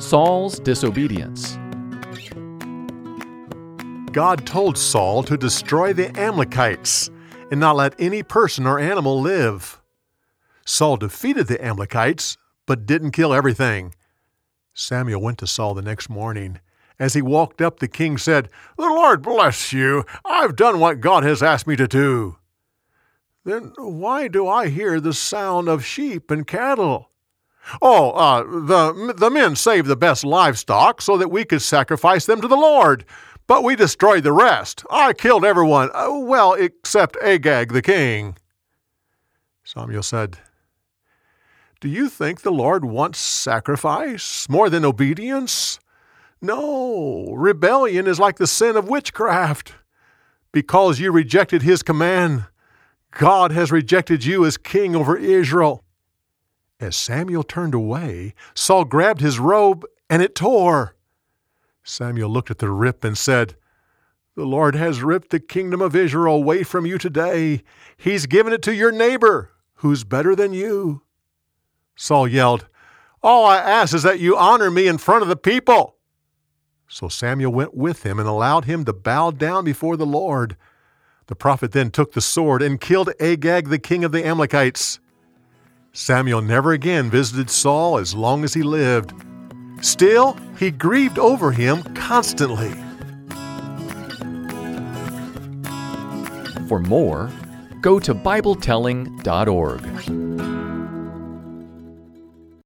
Saul's disobedience. God told Saul to destroy the Amalekites and not let any person or animal live. Saul defeated the Amalekites, but didn't kill everything. Samuel went to Saul the next morning. As he walked up, the king said, The Lord bless you. I've done what God has asked me to do. Then why do I hear the sound of sheep and cattle? Oh, uh, the, the men saved the best livestock so that we could sacrifice them to the Lord, but we destroyed the rest. I killed everyone, uh, well, except Agag the king. Samuel said, Do you think the Lord wants sacrifice more than obedience? No, rebellion is like the sin of witchcraft. Because you rejected his command, God has rejected you as king over Israel. As Samuel turned away, Saul grabbed his robe and it tore. Samuel looked at the rip and said, The Lord has ripped the kingdom of Israel away from you today. He's given it to your neighbor, who's better than you. Saul yelled, All I ask is that you honor me in front of the people. So Samuel went with him and allowed him to bow down before the Lord. The prophet then took the sword and killed Agag, the king of the Amalekites. Samuel never again visited Saul as long as he lived. Still, he grieved over him constantly. For more, go to BibleTelling.org.